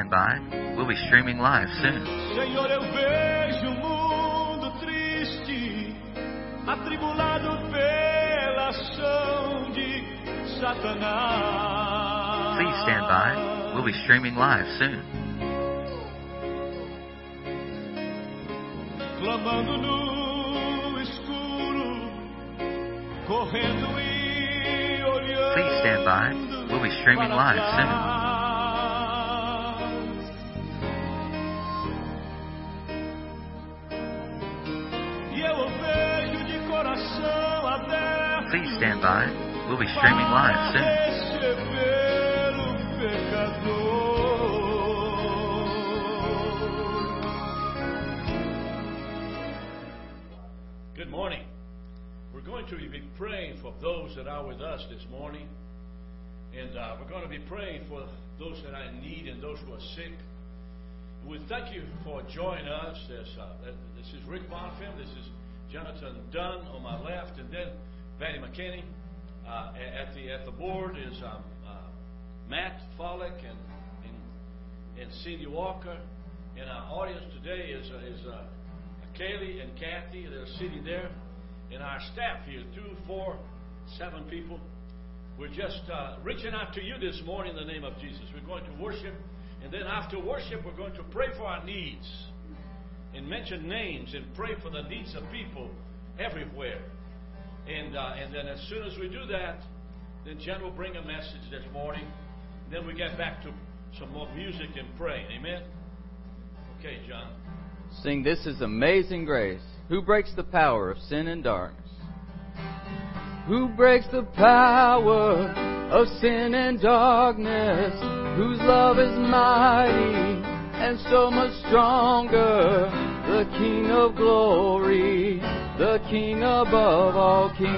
Stand by. We'll be streaming live soon. Senhor, eu vejo o mundo triste, atribulado pela ação de Satanás. Please stand by. We'll be streaming live soon. clamando no escuro, correndo e olhando. Please stand by. We'll be streaming live soon. Stand by. We'll be streaming live soon. Good morning. We're going to be praying for those that are with us this morning. And uh, we're going to be praying for those that are in need and those who are sick. We thank you for joining us. There's, uh, this is Rick Bonfim. This is Jonathan Dunn on my left. And then Patty McKinney. Uh, at, the, at the board is um, uh, Matt Follick and, and, and Cindy Walker. And our audience today is, uh, is uh, Kaylee and Kathy. They're sitting there. And our staff here, two, four, seven people. We're just uh, reaching out to you this morning in the name of Jesus. We're going to worship. And then after worship, we're going to pray for our needs and mention names and pray for the needs of people everywhere. And, uh, and then as soon as we do that, then Jen will bring a message this morning. Then we get back to some more music and praying. Amen? Okay, John. Sing This is Amazing Grace. Who breaks the power of sin and darkness? Who breaks the power of sin and darkness? Whose love is mighty and so much stronger? The King of glory, the King above all kings.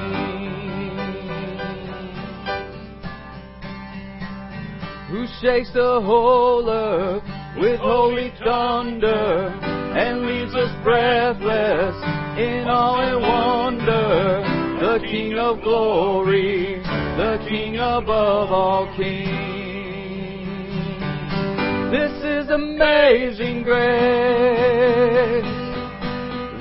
Who shakes the whole earth with holy thunder and leaves us breathless in awe and wonder. The King of glory, the King above all kings. This is amazing grace.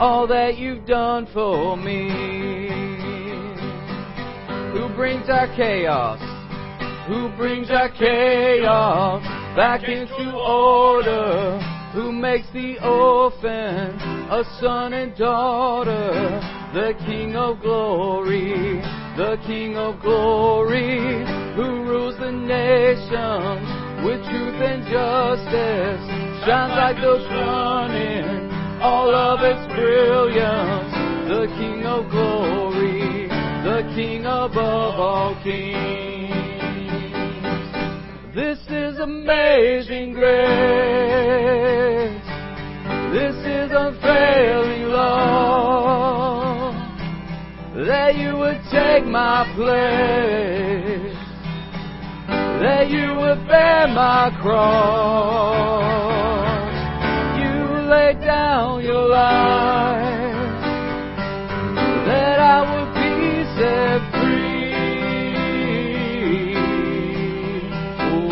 all that you've done for me. Who brings our chaos? Who brings our chaos back into order? Who makes the orphan a son and daughter? The King of glory, the King of glory, who rules the nations with truth and justice, shines like the sun in all of its brilliance. The King of glory, the King above all kings. This is amazing grace. This is unfailing love. That you would take my place. That you would bear my cross. Laid down your life. That I would be set free.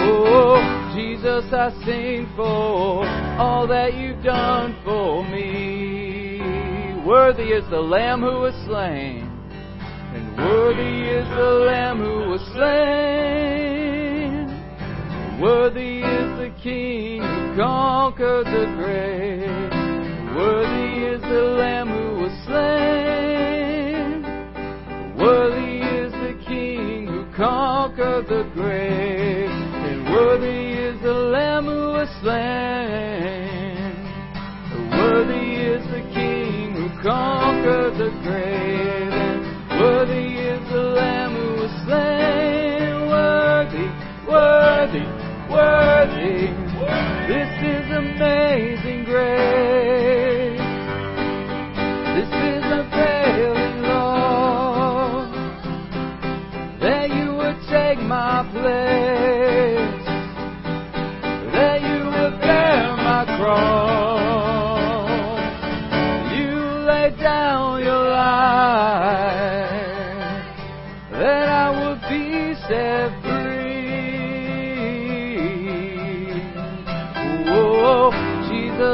Oh, Jesus, I sing for all that you've done for me. Worthy is the Lamb who was slain, and worthy is the Lamb who was slain. Worthy is the King who conquered the grave. Who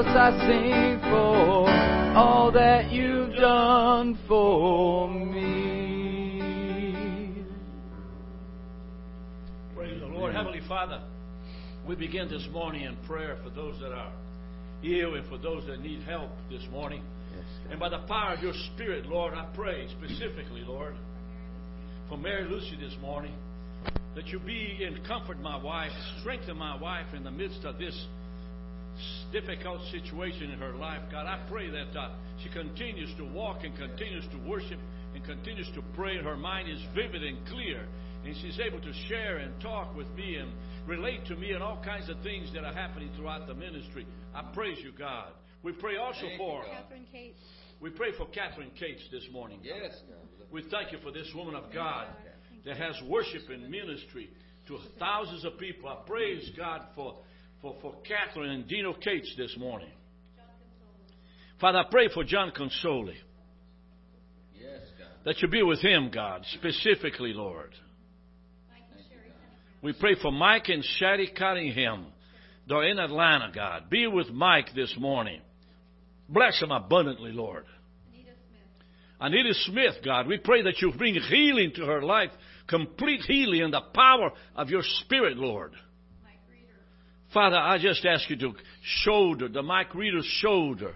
Jesus, I sing for all that you've done for me. Praise the Lord. Heavenly Father, we begin this morning in prayer for those that are ill and for those that need help this morning. And by the power of your Spirit, Lord, I pray specifically, Lord, for Mary Lucy this morning, that you be and comfort my wife, strengthen my wife in the midst of this difficult situation in her life. God, I pray that uh, she continues to walk and continues to worship and continues to pray, and her mind is vivid and clear, and she's able to share and talk with me and relate to me and all kinds of things that are happening throughout the ministry. I praise you, God. We pray also for Catherine Kate. we pray for Catherine Cates this morning. God. Yes, We thank you for this woman of God that has worship and ministry to thousands of people. I praise God for, for, for Catherine and Dino Cates this morning. Father, I pray for John Consoli. Yes, God. That you be with him, God, specifically, Lord. We pray for Mike and Shady Cunningham. They're in Atlanta, God. Be with Mike this morning. Bless him abundantly, Lord. Anita Smith, God, we pray that you bring healing to her life, complete healing in the power of your Spirit, Lord. Father, I just ask you to shoulder, the Mike Reader's shoulder.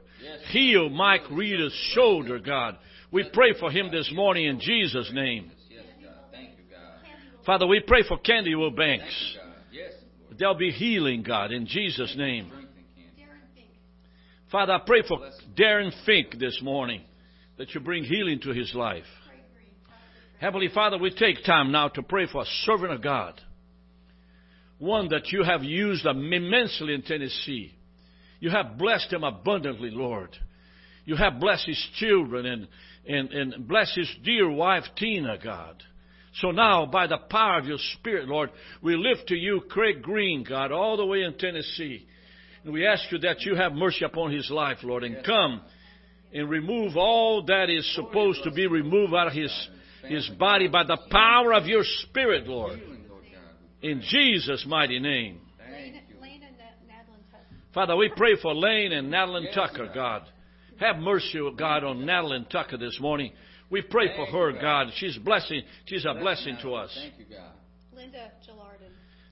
Heal Mike Reader's shoulder, God. We pray for him this morning in Jesus' name. Yes, God. Thank you, God. Father, we pray for Candy Wilbanks. God. Yes. There'll be healing, God, in Jesus' name. Darren Fink. Father, I pray for Darren Fink this morning that you bring healing to his life. Heavenly Father, we take time now to pray for a servant of God. One that you have used immensely in Tennessee. You have blessed him abundantly, Lord. You have blessed his children and, and, and blessed his dear wife, Tina, God. So now, by the power of your Spirit, Lord, we lift to you Craig Green, God, all the way in Tennessee. And we ask you that you have mercy upon his life, Lord, and come and remove all that is supposed to be removed out of his, his body by the power of your Spirit, Lord. Healing, Lord God. In Jesus' mighty name. Thank Lane, you. Lane and Na- Madeline Tucker. Father, we pray for Lane and Madeline Tucker, God. Have mercy, God, on Natalie Tucker this morning. We pray for her, God. She's blessing. She's a blessing to us. Thank you, God. Linda Gillardin.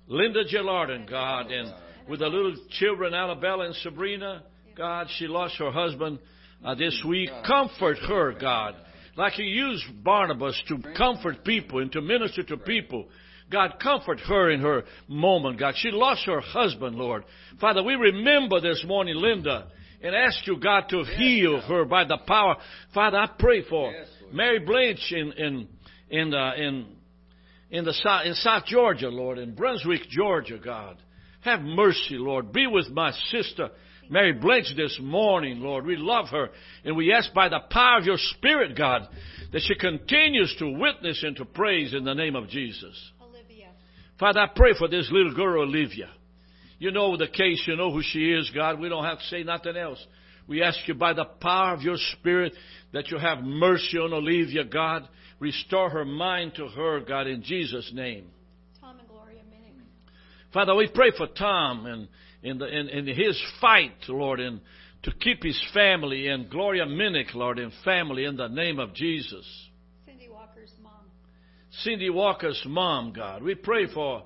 Linda Gillardin, God, and with the little children, Annabella and Sabrina, God, she lost her husband uh, this week. Comfort her, God, like you used Barnabas to comfort people and to minister to people. God, comfort her in her moment, God. She lost her husband, Lord. Father, we remember this morning, Linda, and ask you, God, to heal her by the power. Father, I pray for Mary Blanche in in in uh, in in the south, in South Georgia, Lord, in Brunswick, Georgia, God. Have mercy, Lord. Be with my sister, Mary Blanche, this morning, Lord. We love her, and we ask by the power of your Spirit, God, that she continues to witness and to praise in the name of Jesus. Father, I pray for this little girl, Olivia. You know the case, you know who she is, God. We don't have to say nothing else. We ask you by the power of your Spirit that you have mercy on Olivia, God. Restore her mind to her, God, in Jesus' name. Tom and Gloria Minnick. Father, we pray for Tom and in, the, in, in his fight, Lord, and to keep his family and Gloria Minnick, Lord, and family in the name of Jesus. Cindy Walker's mom. Cindy Walker's mom, God. We pray for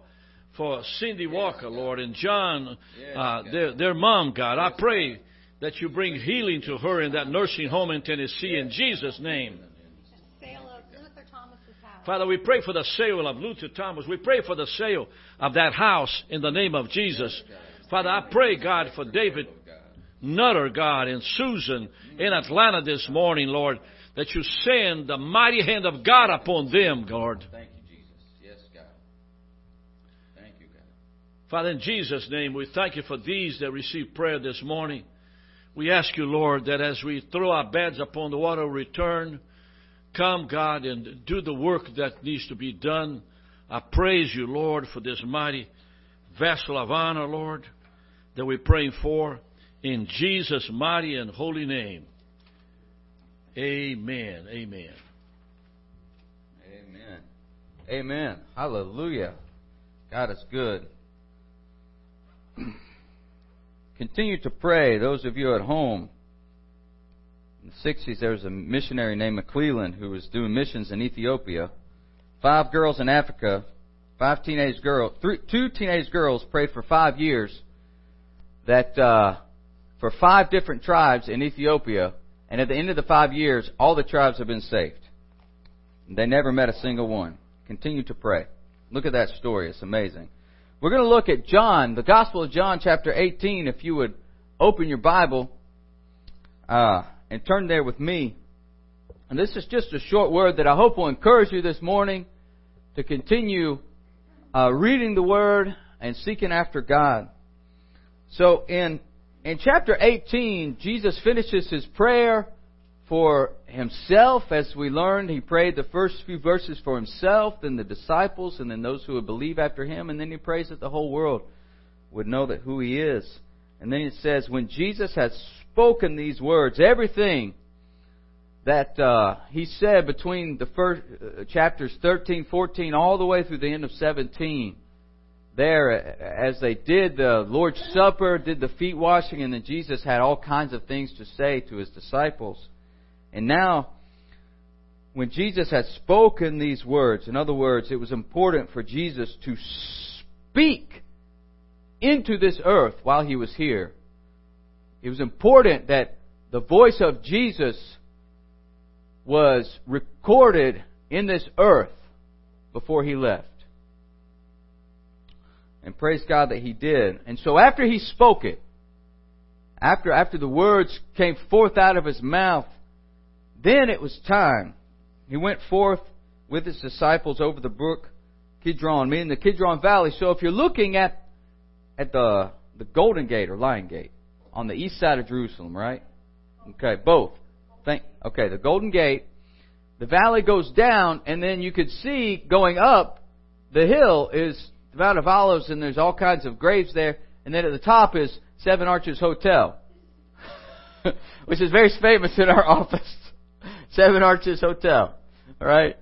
for Cindy Walker, Lord, and John, uh, their their mom, God. I pray that you bring healing to her in that nursing home in Tennessee in Jesus' name. Sale of Luther Thomas's house. Father, we pray for the sale of Luther Thomas. We pray for the sale of that house in the name of Jesus. Father, I pray, God, for David Nutter, God, and Susan in Atlanta this morning, Lord, that you send the mighty hand of God upon them, Lord. Thank you, Jesus. Yes, God. Thank you, God. Father, in Jesus' name, we thank you for these that receive prayer this morning. We ask you, Lord, that as we throw our beds upon the water return, come, God, and do the work that needs to be done. I praise you, Lord, for this mighty vessel of honor, Lord, that we're praying for. In Jesus' mighty and holy name. Amen. Amen. Amen. Amen. Hallelujah. God is good. Continue to pray. Those of you at home, in the 60s, there was a missionary named McClelland who was doing missions in Ethiopia. Five girls in Africa, five teenage girls, two teenage girls prayed for five years that uh, for five different tribes in Ethiopia, and at the end of the five years, all the tribes have been saved. They never met a single one. Continue to pray. Look at that story. It's amazing. We're going to look at John, the Gospel of John, chapter 18. If you would open your Bible uh, and turn there with me. And this is just a short word that I hope will encourage you this morning to continue uh, reading the Word and seeking after God. So in in chapter 18, Jesus finishes his prayer for himself. As we learned, he prayed the first few verses for himself, then the disciples, and then those who would believe after him, and then he prays that the whole world would know that who he is. And then it says, when Jesus had spoken these words, everything that uh, he said between the first uh, chapters 13, 14, all the way through the end of 17, there uh, as they did the Lord's Supper, did the feet washing, and then Jesus had all kinds of things to say to his disciples. And now, when Jesus had spoken these words, in other words, it was important for Jesus to speak into this earth while he was here. It was important that the voice of Jesus was recorded in this earth before he left. And praise God that he did. And so after he spoke it, after, after the words came forth out of his mouth, then it was time. He went forth with his disciples over the brook Kidron, meaning the Kidron Valley. So if you're looking at, at the, the Golden Gate or Lion Gate on the east side of Jerusalem, right? Okay, both. Okay, the Golden Gate, the valley goes down, and then you could see going up the hill is the Mount of Olives, and there's all kinds of graves there. And then at the top is Seven Arches Hotel, which is very famous in our office. Seven Arches Hotel. All right.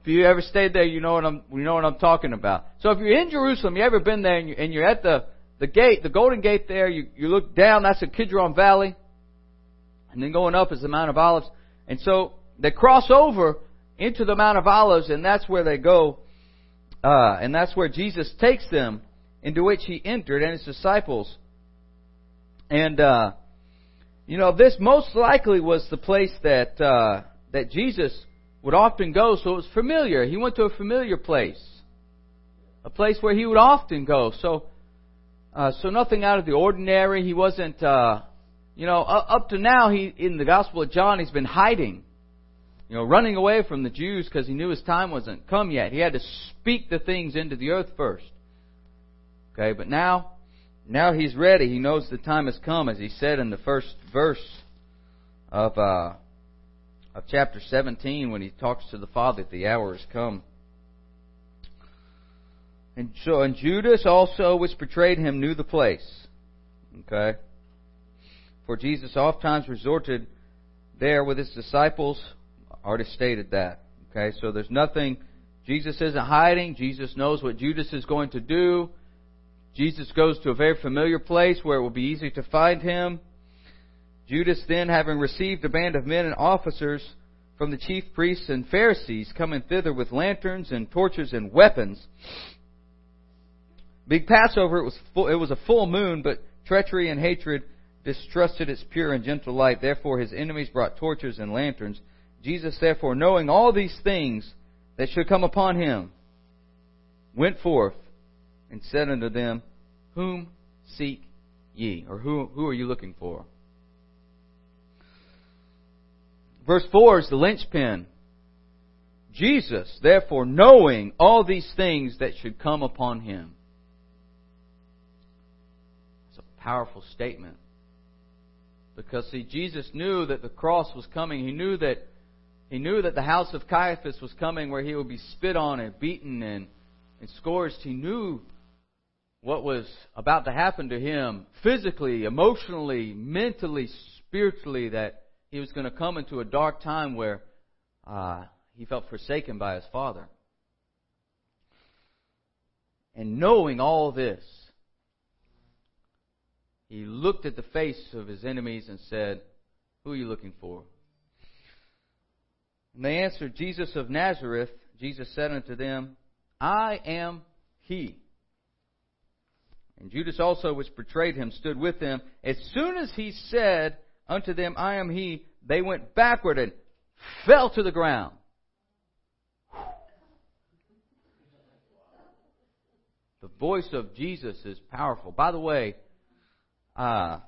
If you ever stayed there, you know what I'm you know what I'm talking about. So if you're in Jerusalem, you ever been there, and, you, and you're at the the gate, the Golden Gate there, you you look down. That's the Kidron Valley. And then going up is the Mount of Olives. And so they cross over into the Mount of Olives, and that's where they go. Uh, and that's where Jesus takes them, into which he entered and his disciples. And, uh, you know, this most likely was the place that, uh, that Jesus would often go, so it was familiar. He went to a familiar place. A place where he would often go. So, uh, so nothing out of the ordinary. He wasn't, uh, you know, up to now, he in the Gospel of John, he's been hiding, you know, running away from the Jews because he knew his time wasn't come yet. He had to speak the things into the earth first. Okay, but now, now he's ready. He knows the time has come, as he said in the first verse of uh, of chapter 17 when he talks to the Father that the hour has come. And so, and Judas also, which betrayed him, knew the place. Okay. For Jesus oft times resorted there with his disciples. Already stated that. Okay, so there's nothing, Jesus isn't hiding. Jesus knows what Judas is going to do. Jesus goes to a very familiar place where it will be easy to find him. Judas then, having received a band of men and officers from the chief priests and Pharisees, coming thither with lanterns and torches and weapons. Big Passover, it was full, it was a full moon, but treachery and hatred distrusted its pure and gentle light. Therefore his enemies brought torches and lanterns. Jesus, therefore, knowing all these things that should come upon him, went forth and said unto them, Whom seek ye? Or who, who are you looking for? Verse 4 is the linchpin. Jesus, therefore, knowing all these things that should come upon him. It's a powerful statement. Because see, Jesus knew that the cross was coming. He knew that he knew that the house of Caiaphas was coming where he would be spit on and beaten and, and scourged. He knew what was about to happen to him physically, emotionally, mentally, spiritually, that he was going to come into a dark time where uh, he felt forsaken by his father. And knowing all this, he looked at the face of his enemies and said, Who are you looking for? And they answered, Jesus of Nazareth. Jesus said unto them, I am he. And Judas also, which betrayed him, stood with them. As soon as he said unto them, I am he, they went backward and fell to the ground. The voice of Jesus is powerful. By the way, uh,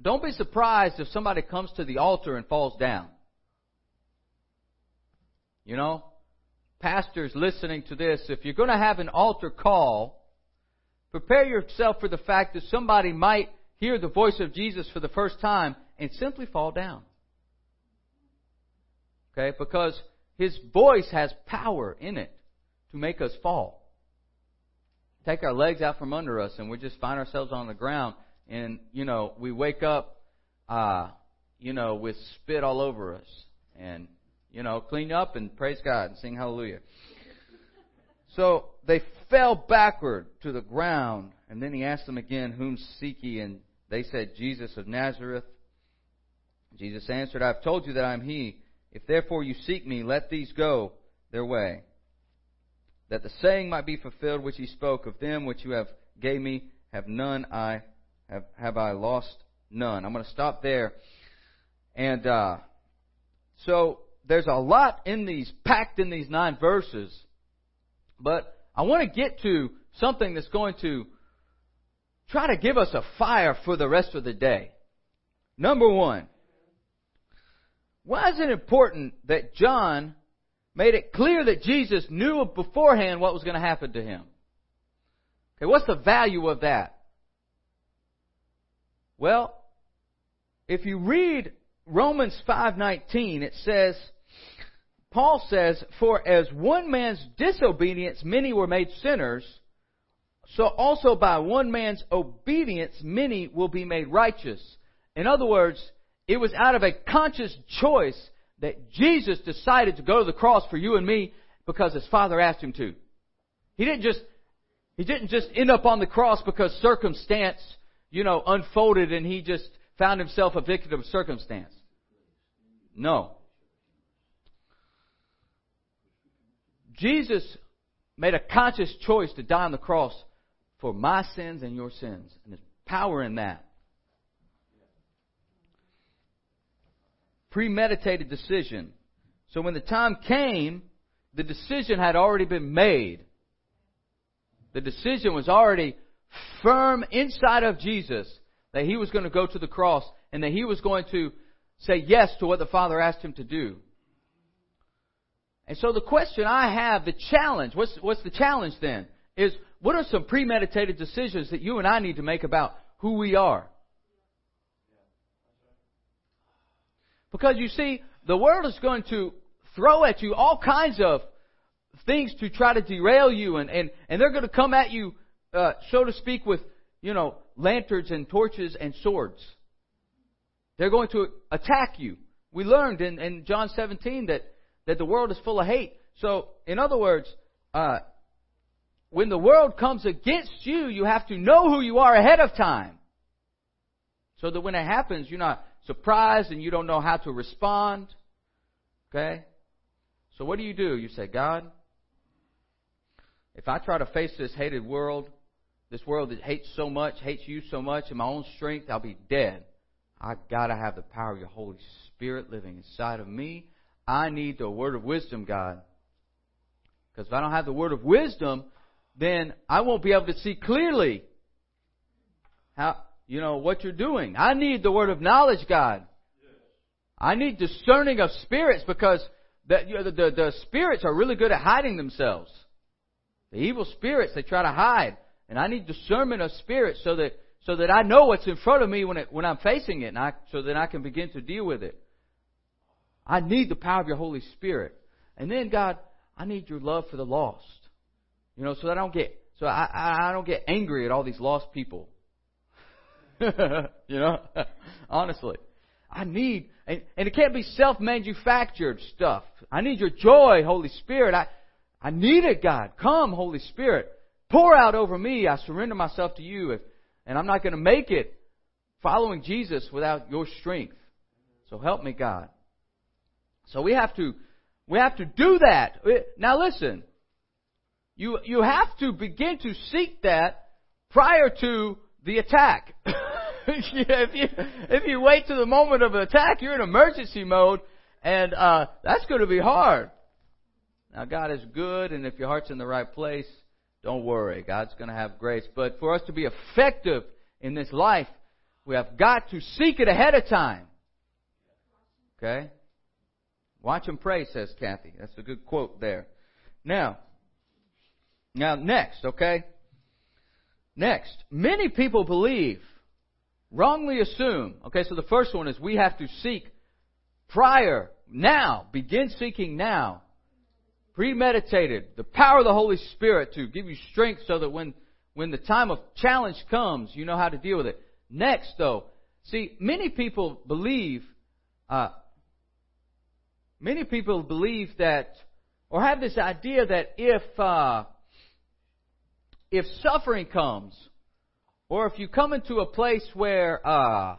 don't be surprised if somebody comes to the altar and falls down. You know, pastors listening to this, if you're going to have an altar call, prepare yourself for the fact that somebody might hear the voice of Jesus for the first time and simply fall down. Okay? Because his voice has power in it to make us fall take our legs out from under us and we just find ourselves on the ground and, you know, we wake up, uh, you know, with spit all over us and, you know, clean up and praise God and sing hallelujah. So they fell backward to the ground and then he asked them again, whom seek ye? And they said, Jesus of Nazareth. Jesus answered, I have told you that I am he. If therefore you seek me, let these go their way that the saying might be fulfilled which he spoke of them which you have gave me have none I have have I lost none. I'm going to stop there. And uh, so there's a lot in these packed in these nine verses, but I want to get to something that's going to try to give us a fire for the rest of the day. Number one, why is it important that John made it clear that Jesus knew beforehand what was going to happen to him. Okay, what's the value of that? Well, if you read Romans 5:19, it says Paul says, "For as one man's disobedience many were made sinners, so also by one man's obedience many will be made righteous." In other words, it was out of a conscious choice that Jesus decided to go to the cross for you and me because his father asked him to. He didn't just, he didn't just end up on the cross because circumstance, you know, unfolded and he just found himself a victim of circumstance. No. Jesus made a conscious choice to die on the cross for my sins and your sins. And there's power in that. Premeditated decision. So when the time came, the decision had already been made. The decision was already firm inside of Jesus that he was going to go to the cross and that he was going to say yes to what the Father asked him to do. And so the question I have, the challenge, what's, what's the challenge then? Is what are some premeditated decisions that you and I need to make about who we are? Because you see, the world is going to throw at you all kinds of things to try to derail you, and, and, and they're going to come at you, uh, so to speak, with, you know, lanterns and torches and swords. They're going to attack you. We learned in, in John 17 that that the world is full of hate. So, in other words, uh, when the world comes against you, you have to know who you are ahead of time. So that when it happens, you're not surprised and you don't know how to respond. Okay? So what do you do? You say, God, if I try to face this hated world, this world that hates so much, hates you so much, in my own strength, I'll be dead. I gotta have the power of your Holy Spirit living inside of me I need the word of wisdom, God. Because if I don't have the word of wisdom, then I won't be able to see clearly how, you know, what you're doing. I need the word of knowledge, God. I need discerning of spirits because the, the, the, the spirits are really good at hiding themselves. The evil spirits, they try to hide. And I need discernment of spirits so that, so that I know what's in front of me when, it, when I'm facing it and I, so that I can begin to deal with it. I need the power of your Holy Spirit. And then, God, I need your love for the lost. You know, so that I don't get, so I, I don't get angry at all these lost people. you know, honestly. I need, and, and it can't be self-manufactured stuff. I need your joy, Holy Spirit. I, I need it, God. Come, Holy Spirit. Pour out over me. I surrender myself to you. If, and I'm not going to make it following Jesus without your strength. So help me, God. So we have to, we have to do that. Now listen, you, you have to begin to seek that prior to the attack. if you, if you wait to the moment of attack, you're in emergency mode, and, uh, that's going to be hard. Now God is good, and if your heart's in the right place, don't worry. God's going to have grace. But for us to be effective in this life, we have got to seek it ahead of time. Okay? Watch and pray, says Kathy. That's a good quote there. Now, now next, okay? Next, many people believe, wrongly assume, okay, so the first one is we have to seek prior, now, begin seeking now, premeditated, the power of the Holy Spirit to give you strength so that when, when the time of challenge comes, you know how to deal with it. Next, though, see, many people believe, uh, Many people believe that, or have this idea that if, uh, if suffering comes, or if you come into a place where, uh,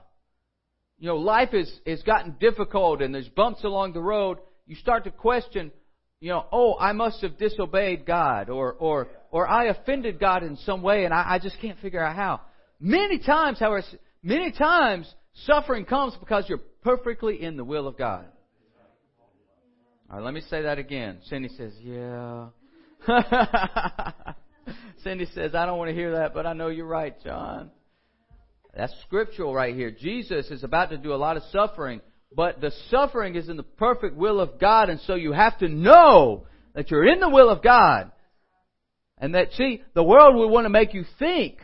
you know, life is, is gotten difficult and there's bumps along the road, you start to question, you know, oh, I must have disobeyed God, or, or, or I offended God in some way and I, I just can't figure out how. Many times, however, many times suffering comes because you're perfectly in the will of God. All right, let me say that again. Cindy says, Yeah. Cindy says, I don't want to hear that, but I know you're right, John. That's scriptural right here. Jesus is about to do a lot of suffering, but the suffering is in the perfect will of God, and so you have to know that you're in the will of God. And that, see, the world would want to make you think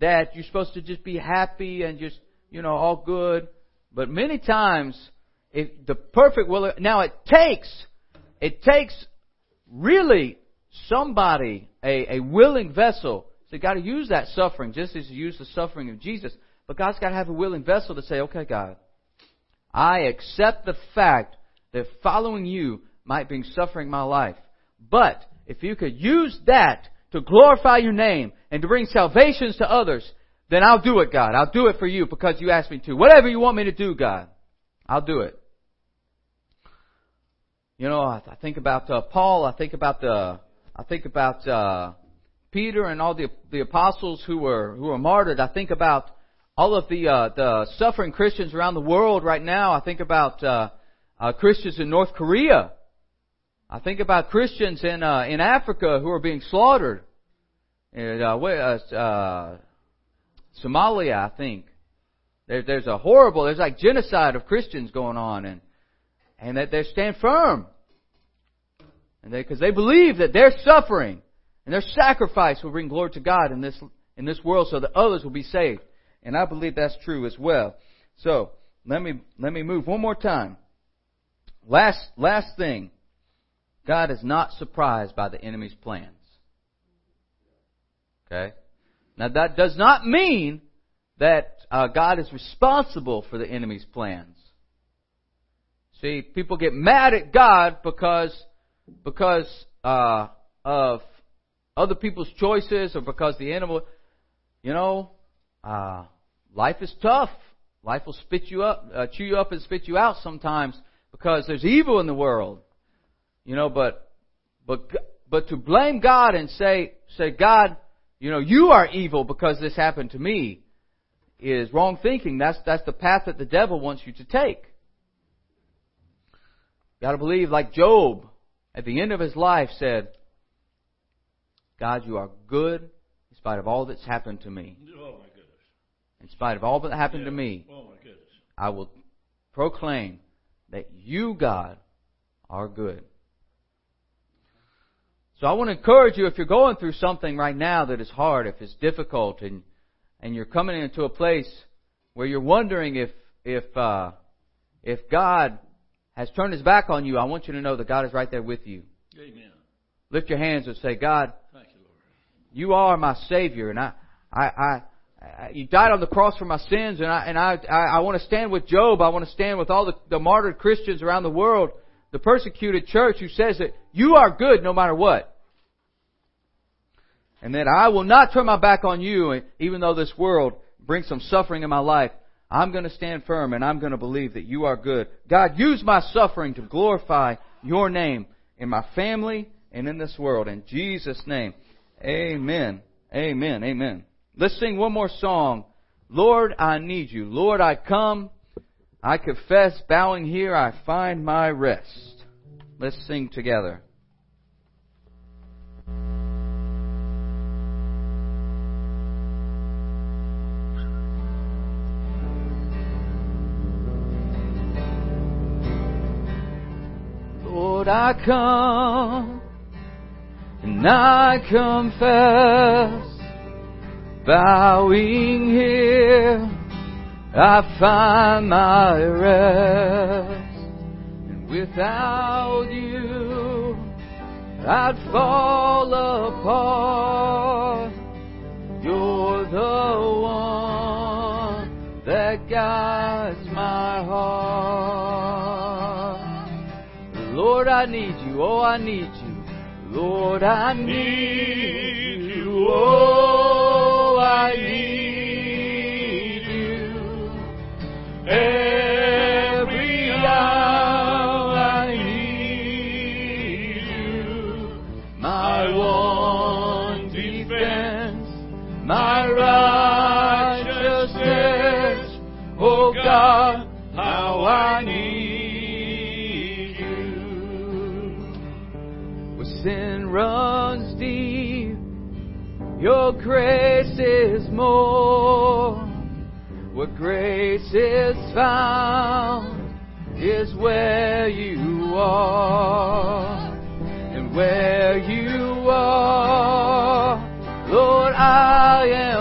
that you're supposed to just be happy and just, you know, all good. But many times, if the perfect will. Now it takes, it takes really somebody, a, a willing vessel. So you got to use that suffering just as you use the suffering of Jesus. But God's got to have a willing vessel to say, okay, God, I accept the fact that following you might bring suffering my life. But if you could use that to glorify your name and to bring salvations to others, then I'll do it, God. I'll do it for you because you asked me to. Whatever you want me to do, God, I'll do it. You know, I, I think about uh, Paul. I think about the. I think about uh, Peter and all the the apostles who were who were martyred. I think about all of the uh, the suffering Christians around the world right now. I think about uh, uh, Christians in North Korea. I think about Christians in uh, in Africa who are being slaughtered. In, uh, uh, uh, Somalia, I think. There, there's a horrible, there's like genocide of Christians going on, and and that they stand firm, and they because they believe that their suffering and their sacrifice will bring glory to God in this in this world, so that others will be saved. And I believe that's true as well. So let me let me move one more time. Last last thing. God is not surprised by the enemy's plans. Okay? Now that does not mean that uh, God is responsible for the enemy's plans. See, people get mad at God because because uh, of other people's choices or because the animal, you know, uh, life is tough. Life will spit you up, uh, chew you up, and spit you out sometimes because there's evil in the world. You know, but but but to blame God and say say God, you know, you are evil because this happened to me is wrong thinking. That's that's the path that the devil wants you to take. You got to believe like Job at the end of his life said, God, you are good in spite of all that's happened to me. Oh my goodness. In spite of all that happened to me, Oh my goodness. I will proclaim that you, God, are good. So I want to encourage you if you're going through something right now that is hard, if it's difficult, and and you're coming into a place where you're wondering if if uh, if God has turned His back on you, I want you to know that God is right there with you. Amen. Lift your hands and say, God, Thank you, Lord. you are my Savior, and I, I, I, I you died on the cross for my sins, and I, and I, I, I want to stand with Job. I want to stand with all the, the martyred Christians around the world, the persecuted church who says that you are good no matter what. And that I will not turn my back on you, even though this world brings some suffering in my life. I'm going to stand firm and I'm going to believe that you are good. God, use my suffering to glorify your name in my family and in this world. In Jesus' name. Amen. Amen. Amen. Let's sing one more song. Lord, I need you. Lord, I come. I confess, bowing here, I find my rest. Let's sing together. I come and I confess, bowing here, I find my rest. And without you, I'd fall apart. You're the one that guides my heart. Lord, I need you. Oh, I need you. Lord, I need you. Oh, I need is found is where you are. And where you are, Lord, I am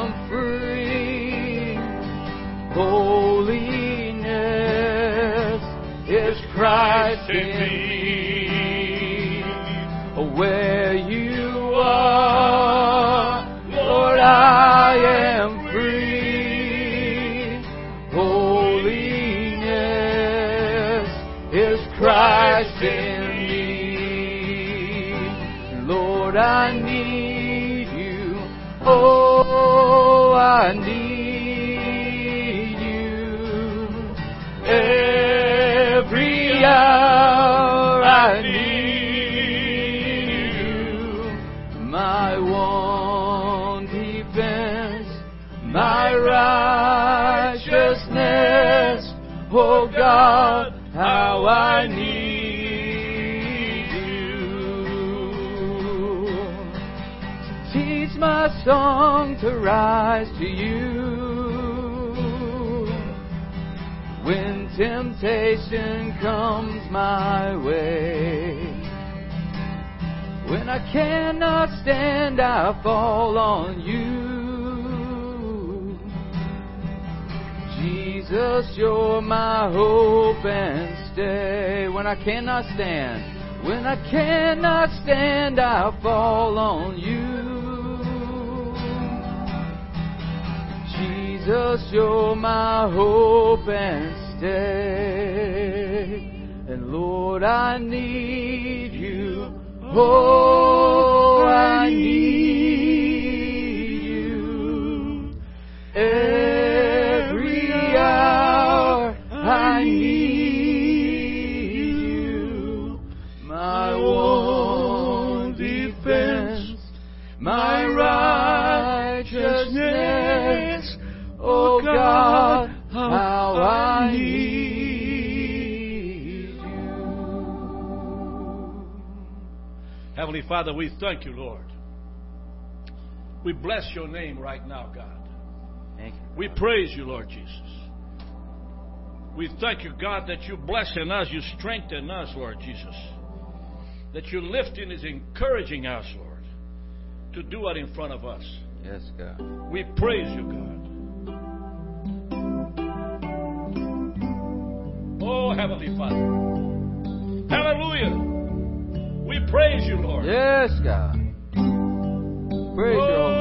is Christ in me. Lord, I need you. Oh, I need you. Every hour I need you. My one defense, my righteousness. Oh God, song to rise to you. When temptation comes my way. When I cannot stand, I fall on you. Jesus, you're my hope and stay. When I cannot stand, when I cannot stand, I fall on you. Jesus, you're my hope and stay. And Lord, I need you. Oh, I need you. Every Heavenly Father, we thank you, Lord. We bless your name right now, God. Thank you. We praise you, Lord Jesus. We thank you, God, that you blessing us, you strengthen us, Lord Jesus. That you're lifting is encouraging us, Lord, to do what in front of us. Yes, God. We praise you, God. Oh, Heavenly Father. Praise you, Lord. Yes, God. Praise your oh,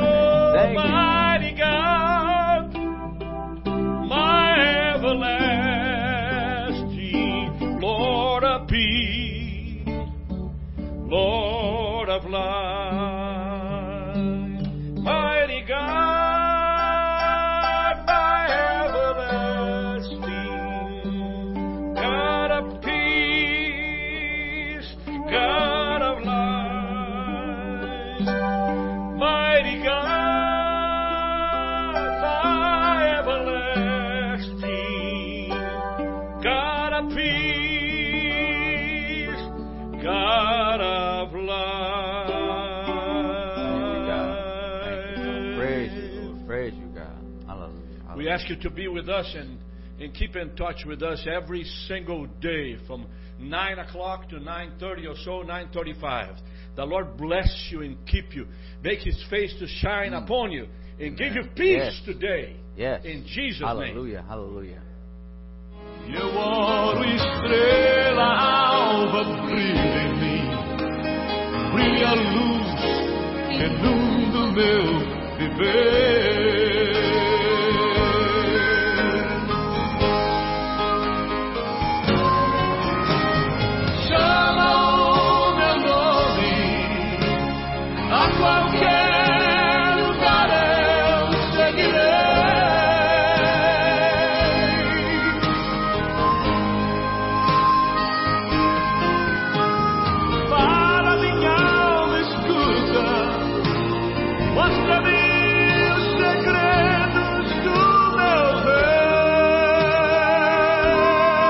ask you to be with us and, and keep in touch with us every single day from 9 o'clock to 9.30 or so, 9.35. The Lord bless you and keep you. Make his face to shine mm. upon you and give you peace Yes. today. Yes. In Jesus' name. Hallelujah. Hallelujah.